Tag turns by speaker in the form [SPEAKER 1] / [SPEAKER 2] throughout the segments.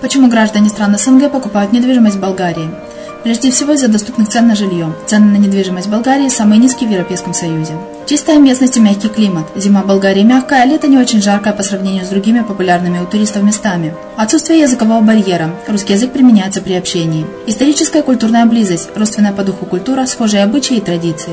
[SPEAKER 1] Почему граждане стран СНГ покупают недвижимость в Болгарии? Прежде всего из-за доступных цен на жилье. Цены на недвижимость в Болгарии самые низкие в Европейском Союзе. Чистая местность и мягкий климат. Зима в Болгарии мягкая, а лето не очень жаркое по сравнению с другими популярными у туристов местами. Отсутствие языкового барьера. Русский язык применяется при общении. Историческая и культурная близость. Родственная по духу культура, схожие обычаи и традиции.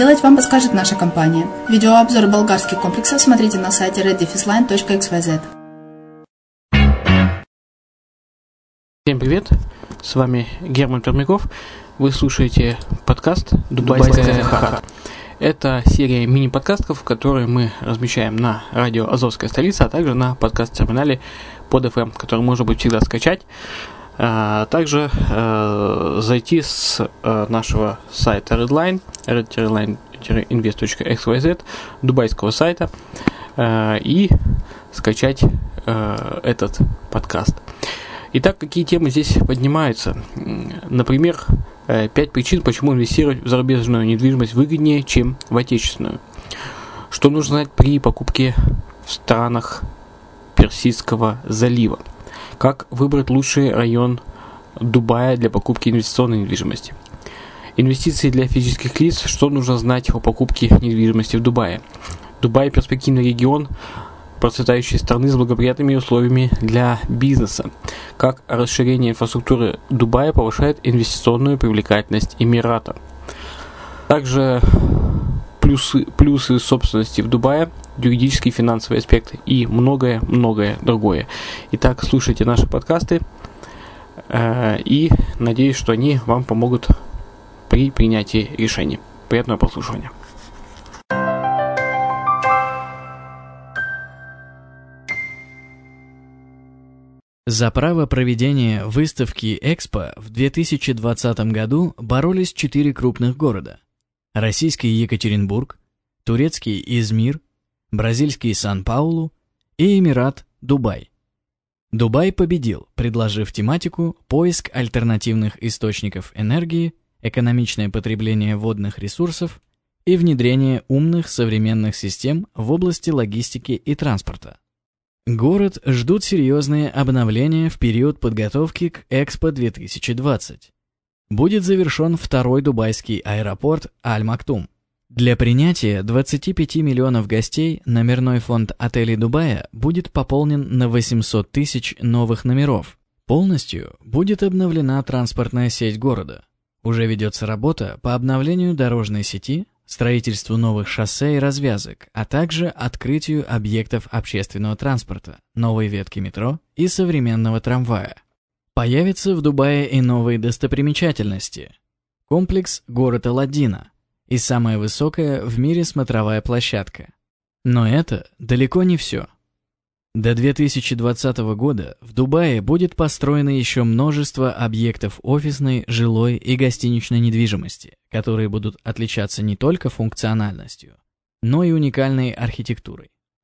[SPEAKER 1] вам подскажет наша компания. Видеообзор болгарских комплексов смотрите на сайте reddefisline.xyz.
[SPEAKER 2] Всем привет, с вами Герман Пермяков. Вы слушаете подкаст «Дубайская хата». Это серия мини-подкастов, которые мы размещаем на радио «Азовская столица», а также на подкаст-терминале под FM, который можно будет всегда скачать также э, зайти с э, нашего сайта Redline, red-invest.xyz, дубайского сайта, э, и скачать этот подкаст. Итак, какие темы здесь поднимаются? Например, пять причин, почему инвестировать в зарубежную недвижимость выгоднее, чем в отечественную. Что нужно знать при покупке в странах Персидского залива? Как выбрать лучший район Дубая для покупки инвестиционной недвижимости? Инвестиции для физических лиц. Что нужно знать о покупке недвижимости в Дубае? Дубай – перспективный регион процветающей страны с благоприятными условиями для бизнеса. Как расширение инфраструктуры Дубая повышает инвестиционную привлекательность Эмирата. Также плюсы, плюсы собственности в Дубае, юридический финансовый аспект и многое-многое другое. Итак, слушайте наши подкасты э, и надеюсь, что они вам помогут при принятии решений. Приятного прослушивания.
[SPEAKER 3] За право проведения выставки Экспо в 2020 году боролись четыре крупных города – российский Екатеринбург, турецкий Измир, бразильский Сан-Паулу и Эмират Дубай. Дубай победил, предложив тематику «Поиск альтернативных источников энергии, экономичное потребление водных ресурсов и внедрение умных современных систем в области логистики и транспорта». Город ждут серьезные обновления в период подготовки к Экспо 2020 будет завершен второй дубайский аэропорт Аль-Мактум. Для принятия 25 миллионов гостей номерной фонд отелей Дубая будет пополнен на 800 тысяч новых номеров. Полностью будет обновлена транспортная сеть города. Уже ведется работа по обновлению дорожной сети, строительству новых шоссе и развязок, а также открытию объектов общественного транспорта, новой ветки метро и современного трамвая. Появятся в Дубае и новые достопримечательности. Комплекс город Аладдина и самая высокая в мире смотровая площадка. Но это далеко не все. До 2020 года в Дубае будет построено еще множество объектов офисной, жилой и гостиничной недвижимости, которые будут отличаться не только функциональностью, но и уникальной архитектурой.